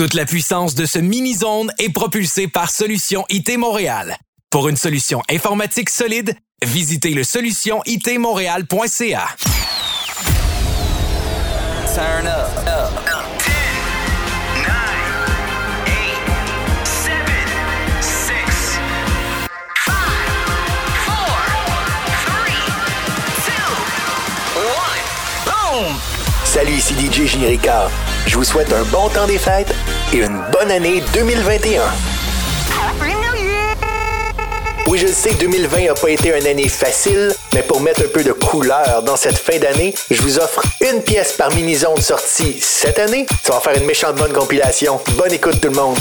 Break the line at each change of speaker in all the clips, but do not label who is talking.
Toute la puissance de ce mini-zone est propulsée par Solution IT Montréal. Pour une solution informatique solide, visitez le solutionitmontréal.ca.
Turn up. up.
10, 9, 8, 7, 6, 5, 4, 3, 2, 1. Boom!
Salut, ici DJ Généricard. Je vous souhaite un bon temps des fêtes et une bonne année 2021. Oui, je sais que 2020 n'a pas été une année facile, mais pour mettre un peu de couleur dans cette fin d'année, je vous offre une pièce par mini-zone sortie cette année. Ça va faire une méchante bonne compilation. Bonne écoute tout le monde.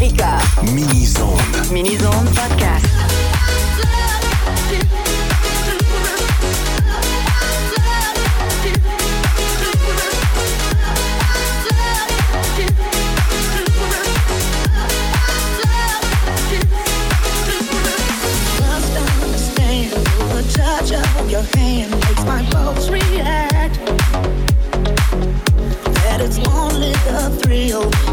Rica. Mini Zone.
Mini
Zone Podcast.
Touch of your
hand makes my pulse react. That it's only thrill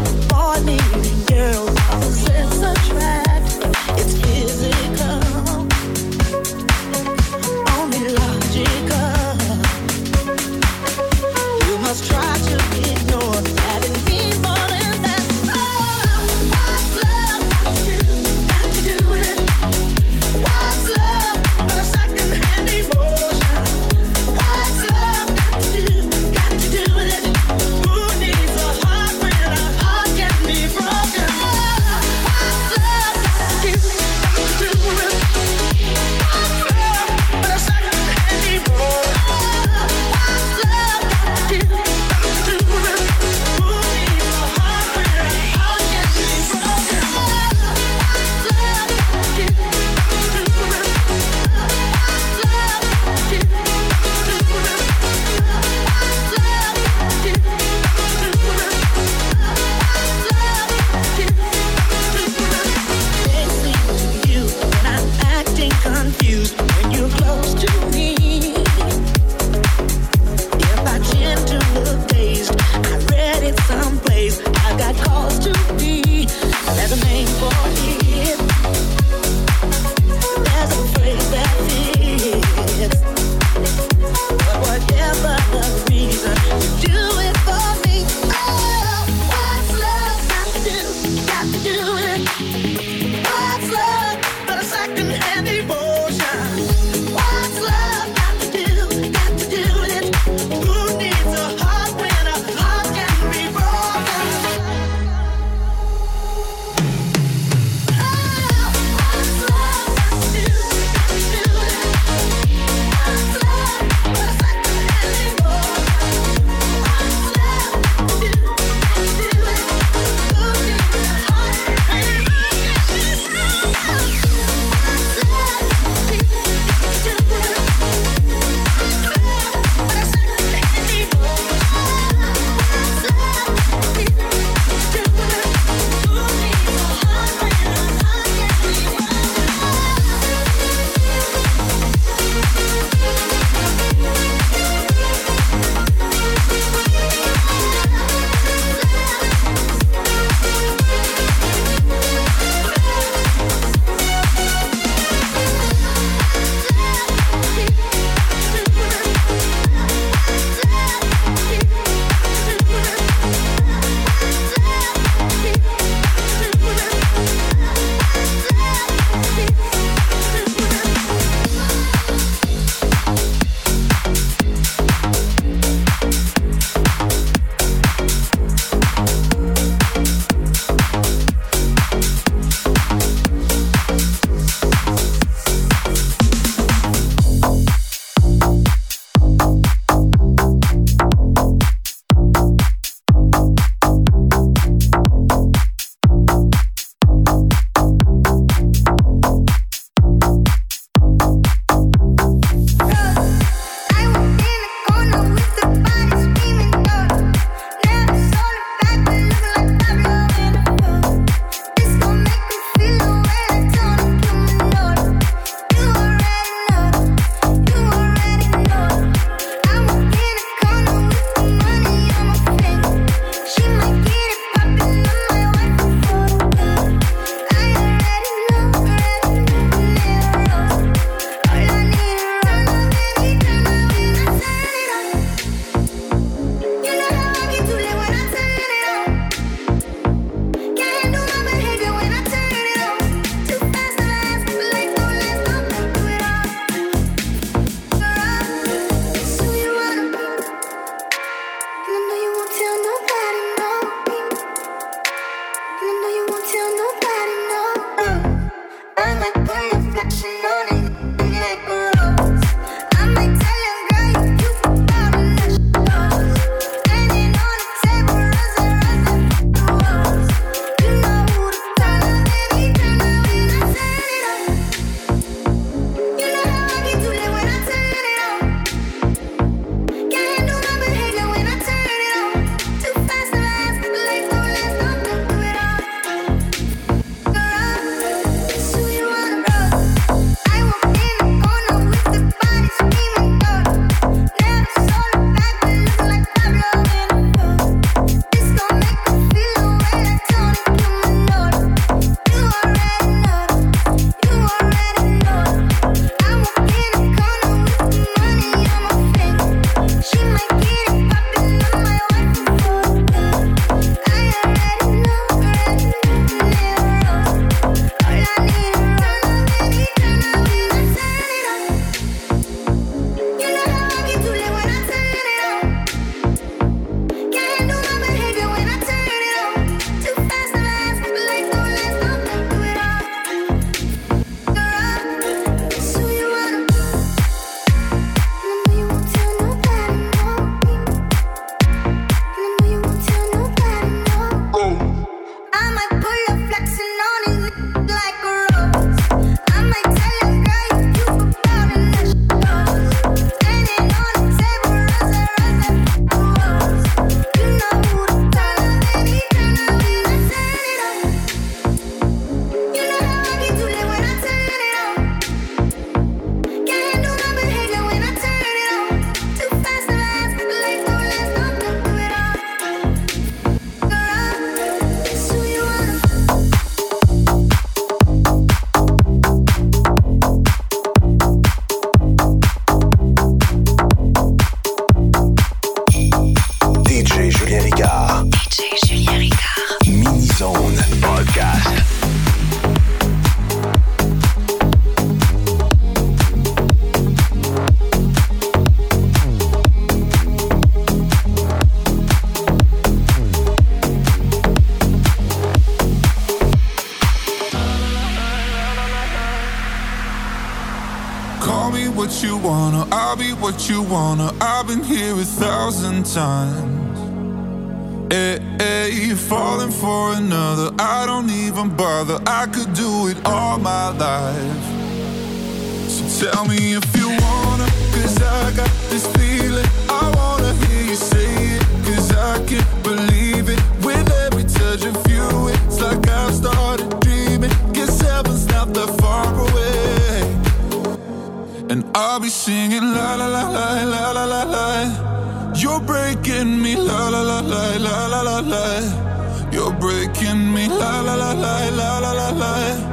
Breaking me, la la la la, la la la la la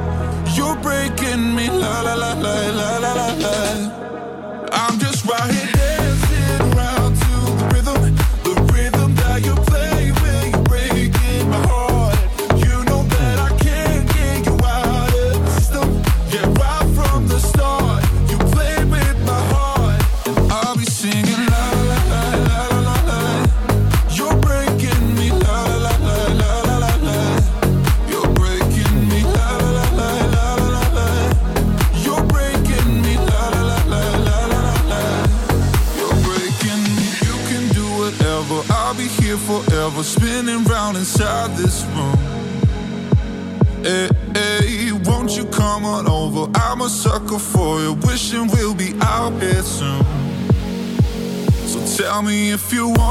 in me, la la la la la la la. if you want.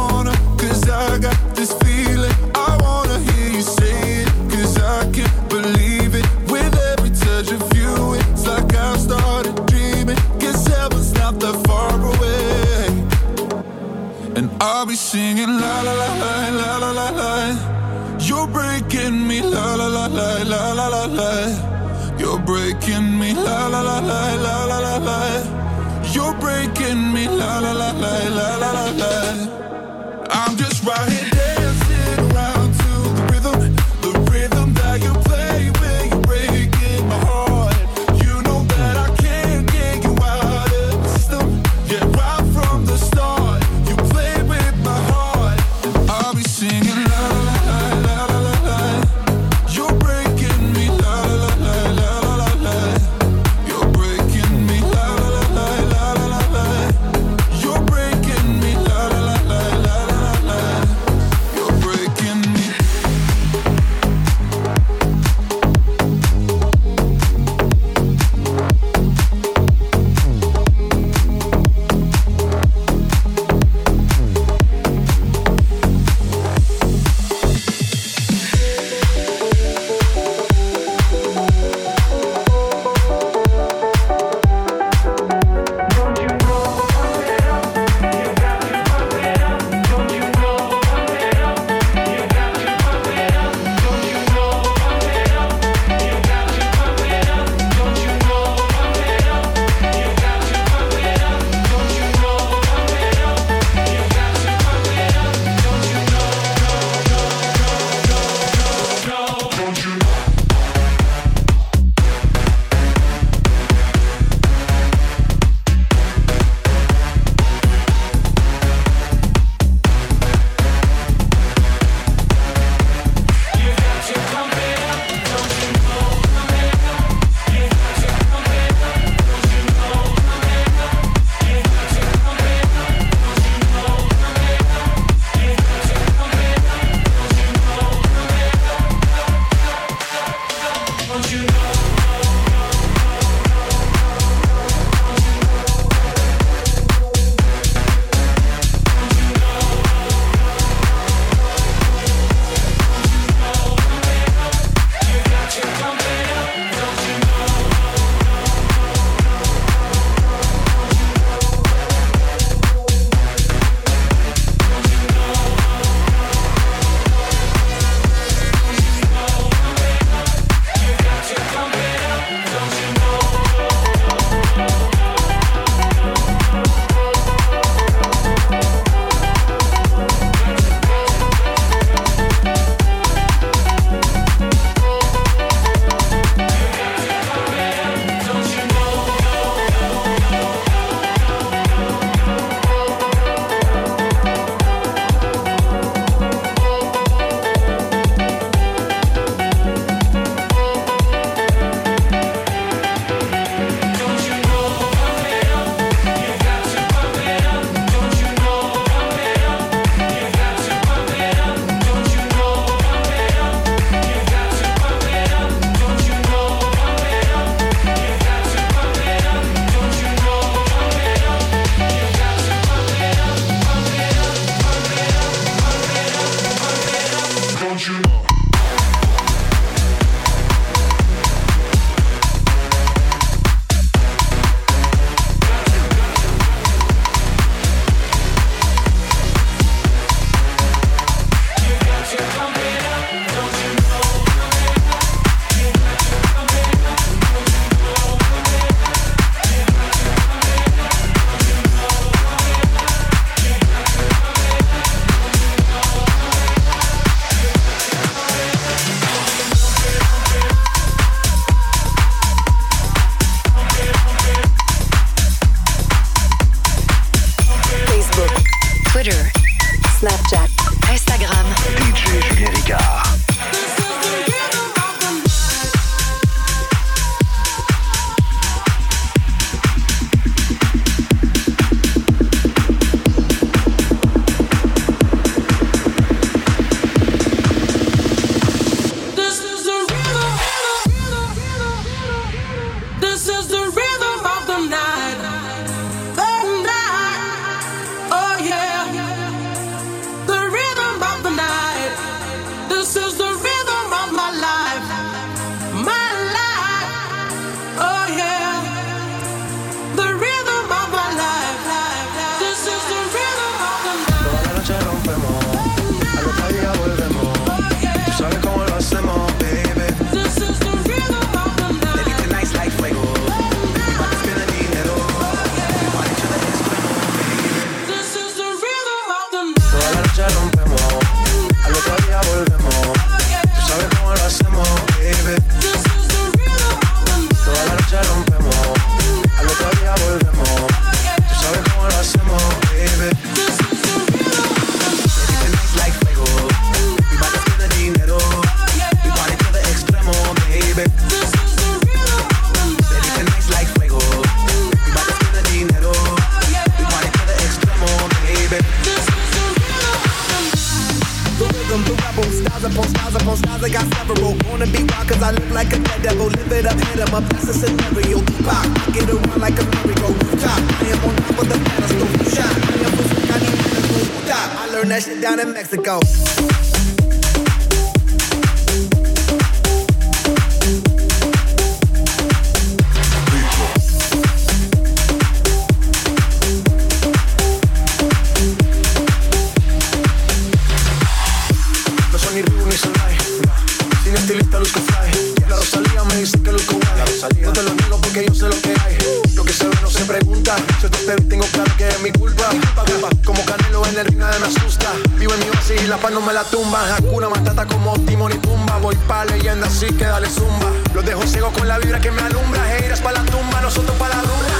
la
vibra que me alumbra, heiras pa' la tumba, nosotros pa' la dura.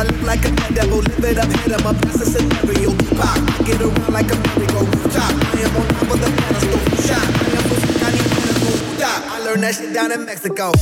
I look like a devil, live it up, hit him up, that's a scenario. Pop, get around like a merry-go-round. I am on top of the pedestal. Shot, I am losing, I need to stop. I learned that shit down in Mexico.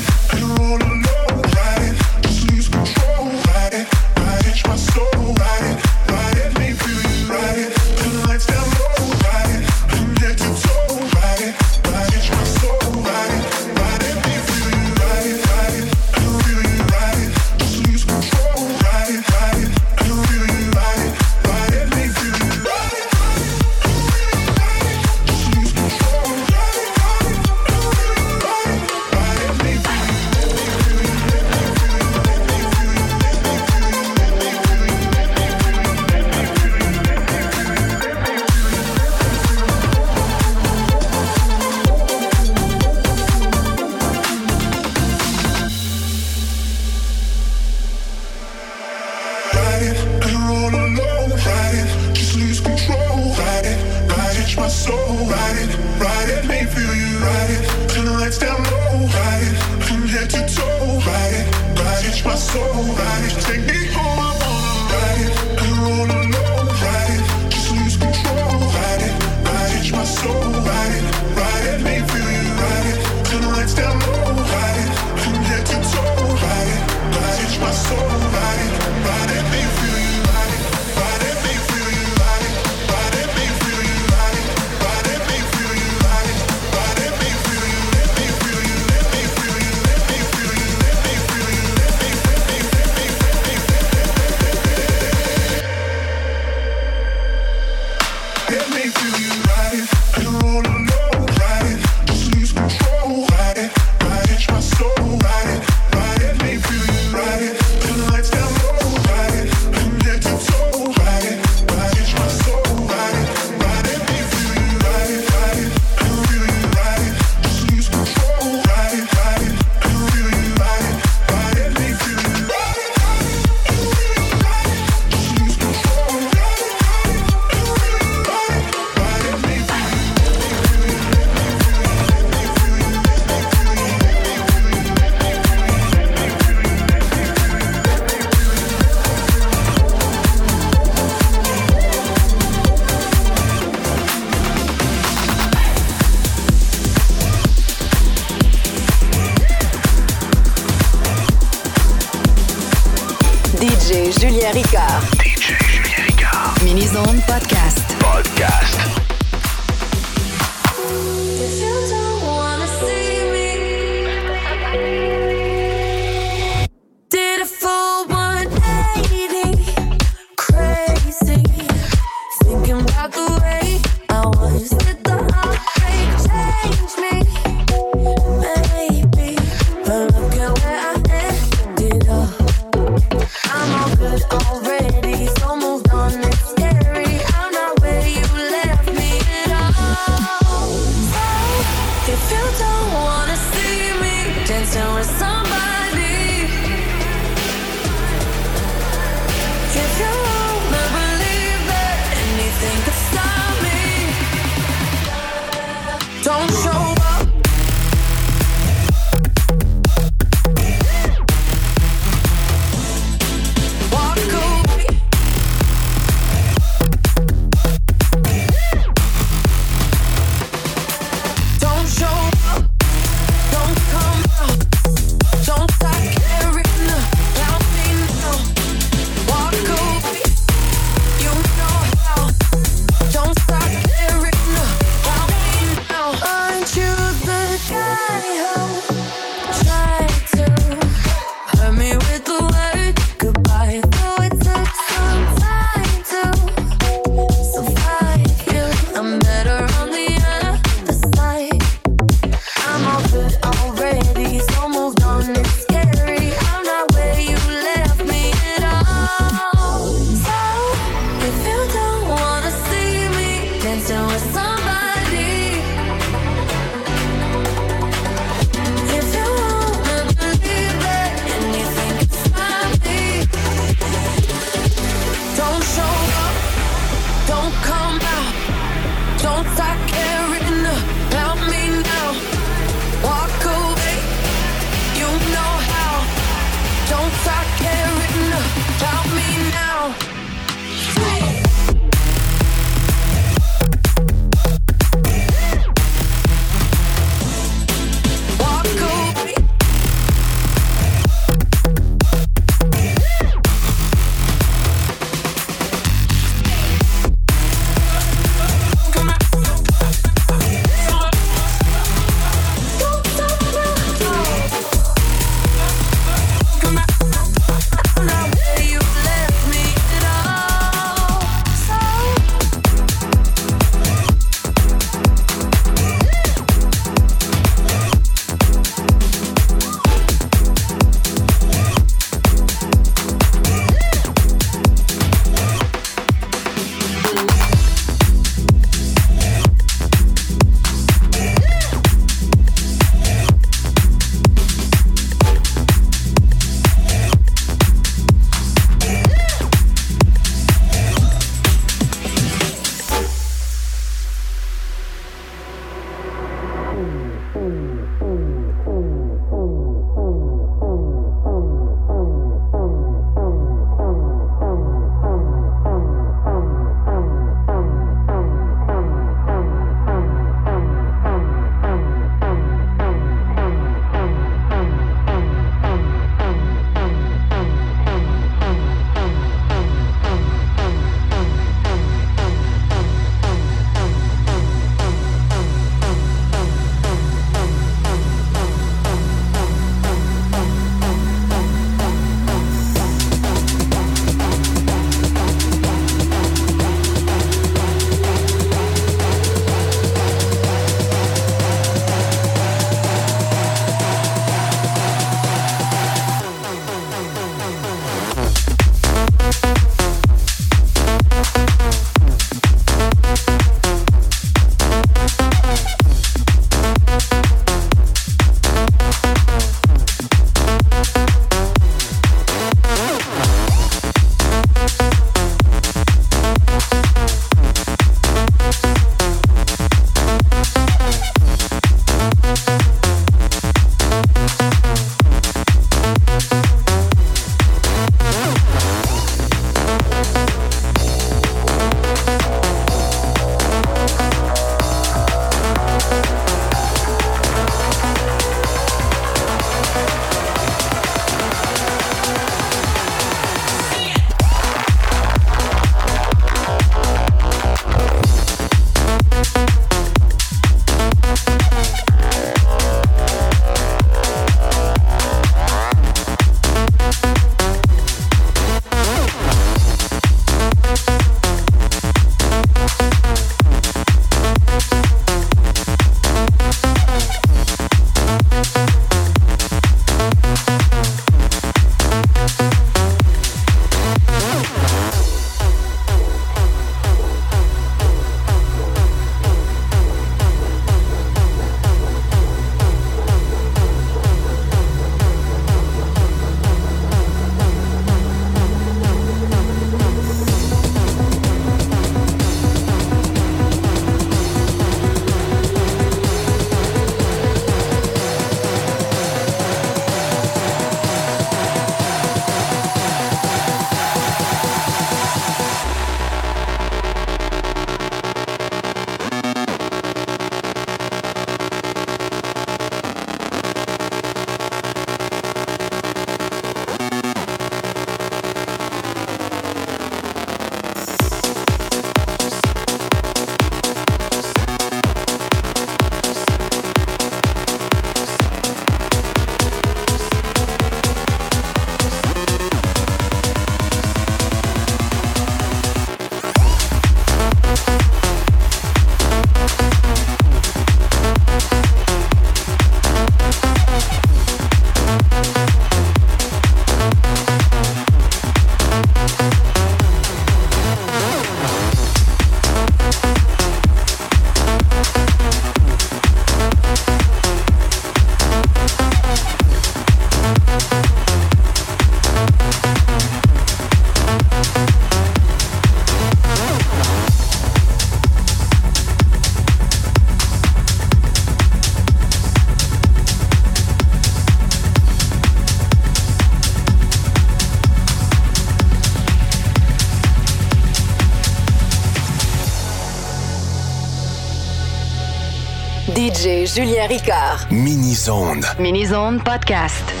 Julien Ricard.
Mini Zone. Mini
Zone Podcast.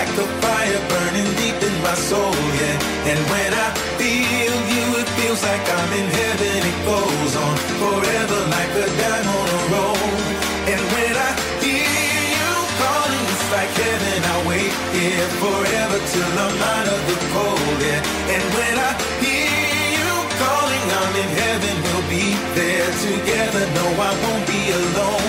Like a fire burning deep in my soul, yeah. And when I feel you, it feels like I'm in heaven. It goes on forever like a dime on a roll. And when I hear you calling, it's like heaven. I wait here forever till I'm out of the cold, yeah. And when I hear you calling, I'm in heaven. We'll be there together. No, I won't be alone.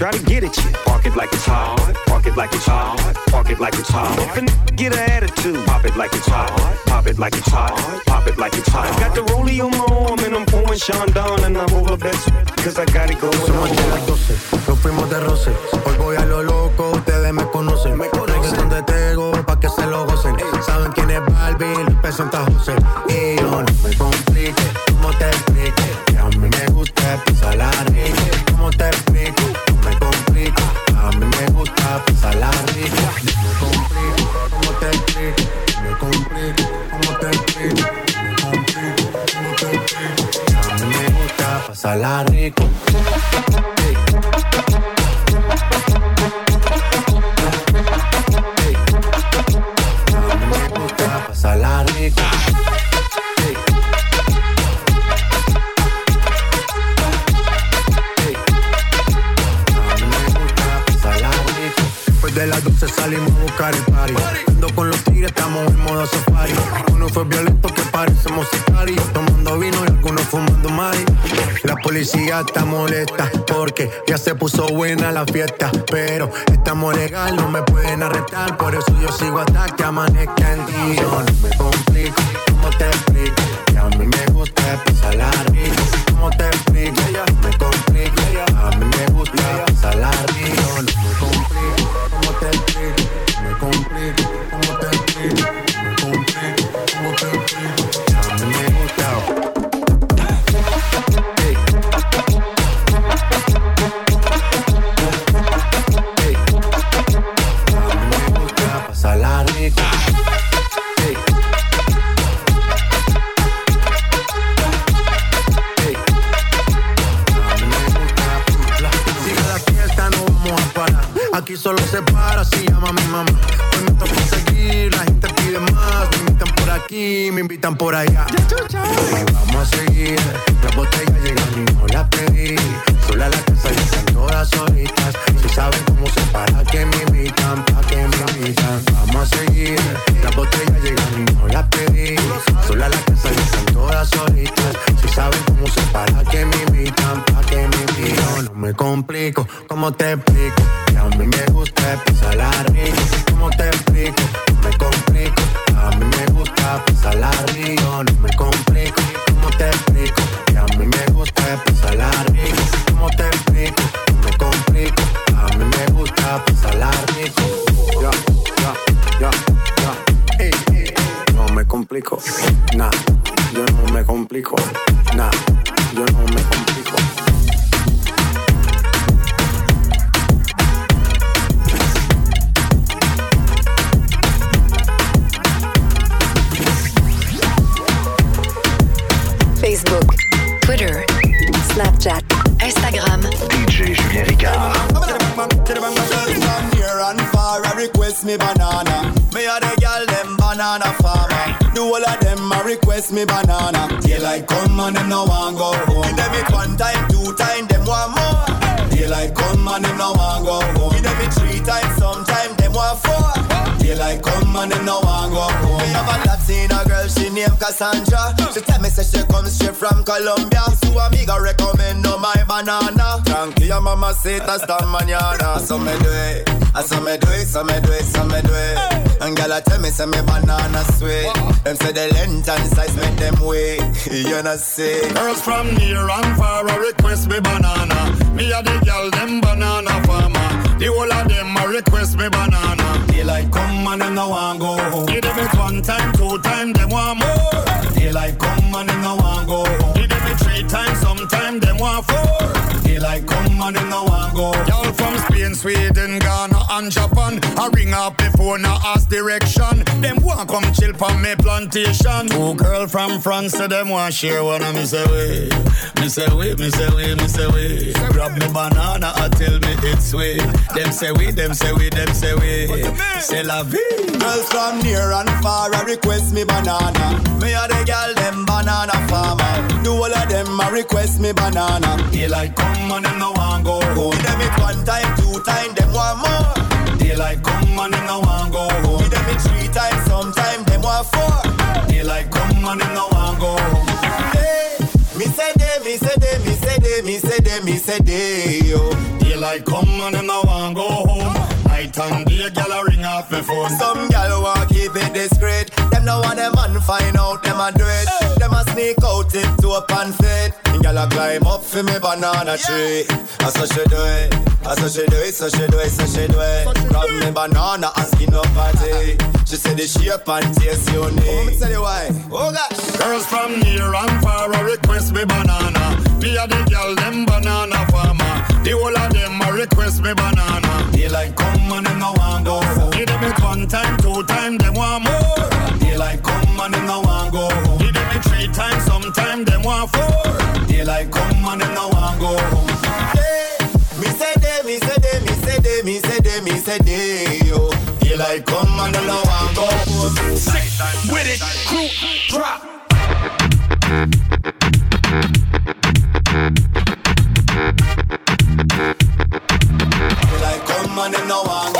Try to
de las 12 salimos a buscar el party. Ando con los tigres, estamos en modo safari. Uno fue violento que parecemos sicarios. Tomando vino y algunos fumando mari. La policía está molesta porque ya se puso buena la fiesta. Pero estamos legal, no me pueden arrestar. Por eso yo sigo hasta que amanezca día. Yo no me complico, ¿cómo te explico? Que a mí me gusta pasarla rico. ¿Cómo te explico? Me invitan por allá. Vamos a seguir. Las botellas llegan y no las pedí. Sola la casa y están todas solitas. Si saben cómo se para que me invitan, pa' que me invitan. Vamos a seguir. Las botellas llegan y no las pedí. Sola la casa y están todas solitas. Si saben cómo se para que me invitan, pa' que me invitan. No me complico, ¿cómo te
Tranquila mama say hasta mañana. So me do it, I so me do it, so me do it, so me do it. And girl I tell me say me banana sweet. Them say the length and size make them wait. You know say.
Girls from near and far a request me banana. Me a the girl them banana farmer. The whole of them a request me banana.
Daylight come and them no want go home.
Give them it one time, two time, them want more.
Daylight come and them no want go home.
Give them it three times, sometime them want four.
Daylight come and them no want go home.
Y'all from Spain, Sweden, Ghana and Japan. I ring up before now ask direction. Them want come chill from me plantation. Two girl from France, so them want share one of me say way. Me say way, me say way, me say way. Grab me banana and tell me it's sweet. Them say we, them say we, them say we. Say la vie.
Girls from near and far a request me banana. Me a the girl them banana farmer. Do all of them a request me banana. Daylight come come and them no want go home. Give them it one time, two time, them want more. Daylight come and them no want go home. Give them it three times, sometime them want four. Daylight come and them no want go home. Hey, me say day, me say day, me say day, me say day, me say day, yo.
Daylight come and them no want go home. Night and day, gyal a ring off the phone.
Some gyal want keep it discreet now and them man find out them a do it. Them a sneak out it to a pan fit. And gyal a climb up for me banana tree. Ah, That's And she do it. That's so she do it. So she do it. So she do it. Grab me banana and skin up party. She said the shape and taste you oh, need. Oh, me tell you why. Oh gosh.
Girls from near and far a request me banana. Me a the gyal them banana farmer. The whole of them a request me banana.
They like come and them no want go.
Give them a one time, two time, them want more.
Daylight come and them no want go home.
Give me three times, sometime them want four.
Daylight come and them no want go home. Hey, me say day, me say day, me say day, me say day, me say day, yo. Daylight come and them no want go home.
Sick with it, crew drop.
Daylight come and them no want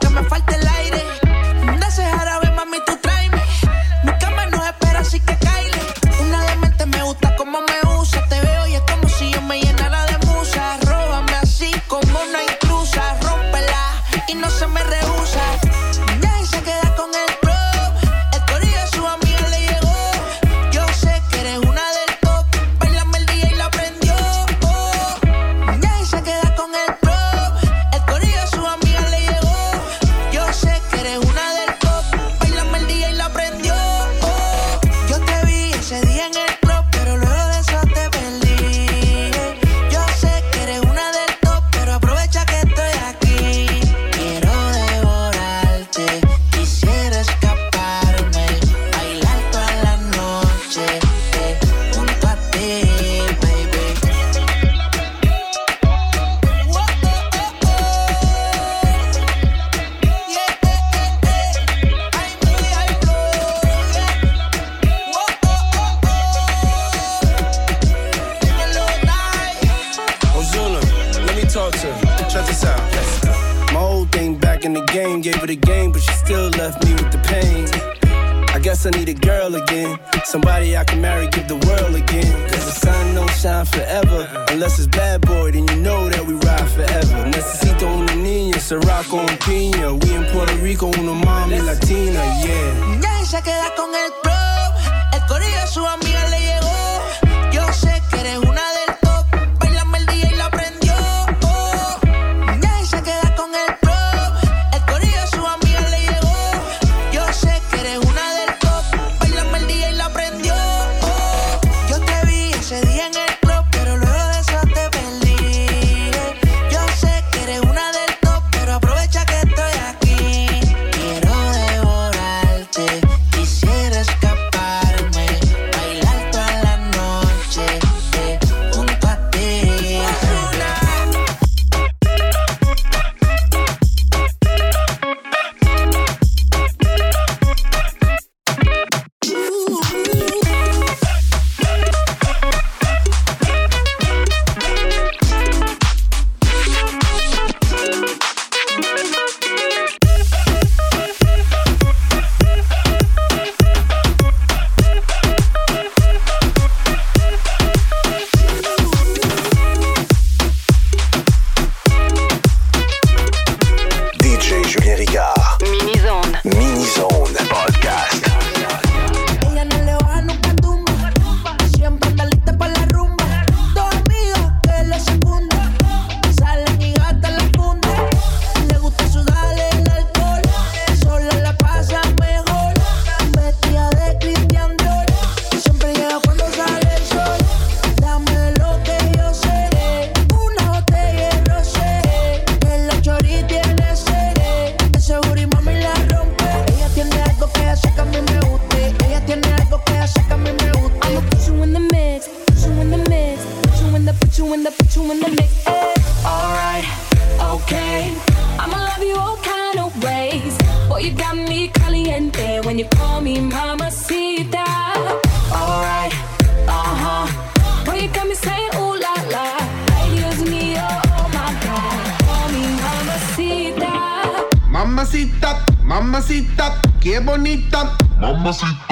que me falta
Listen.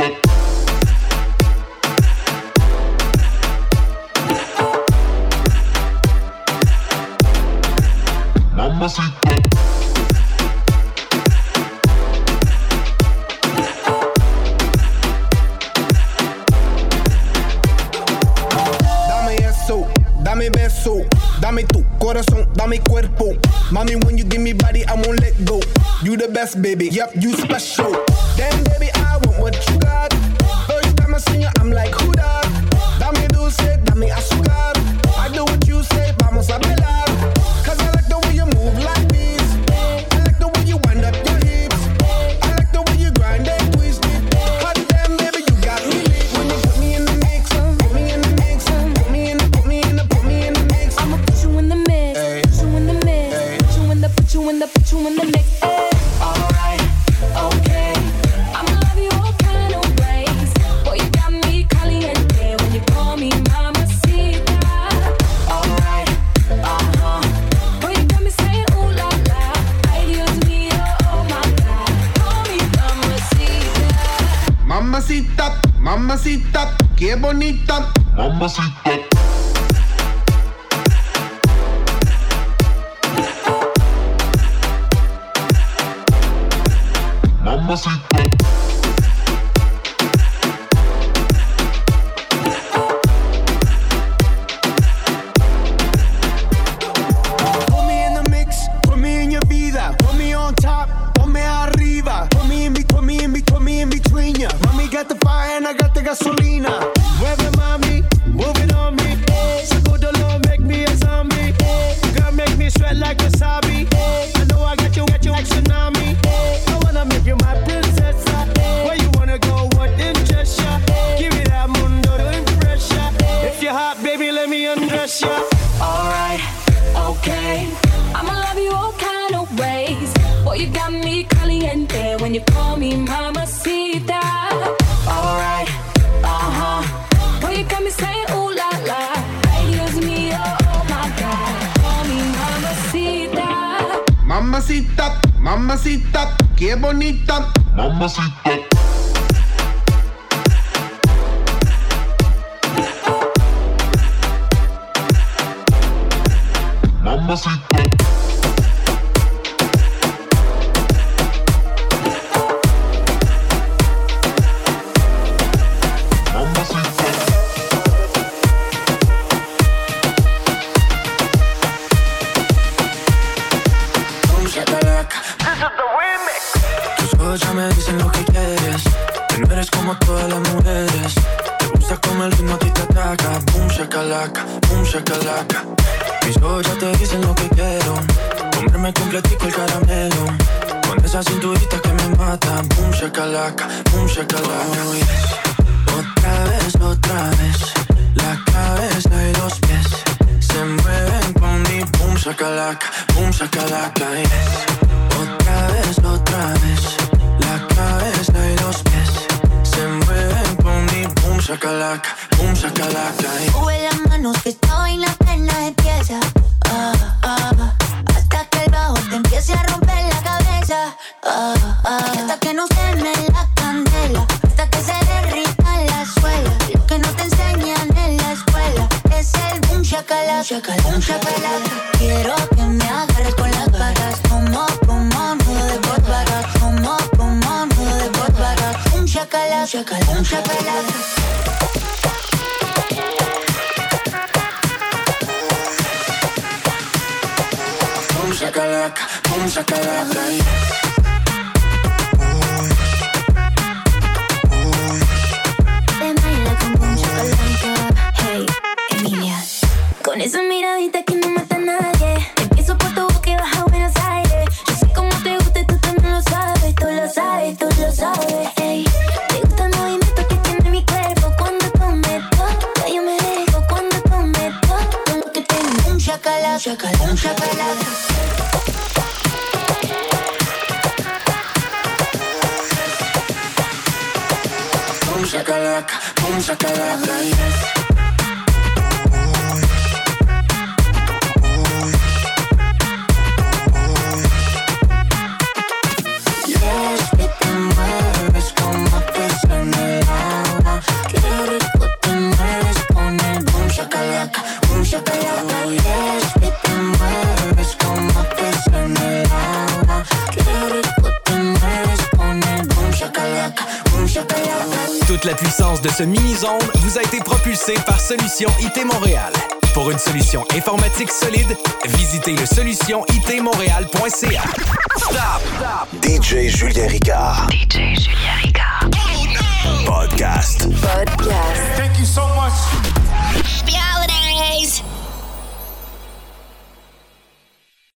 Informatique solide,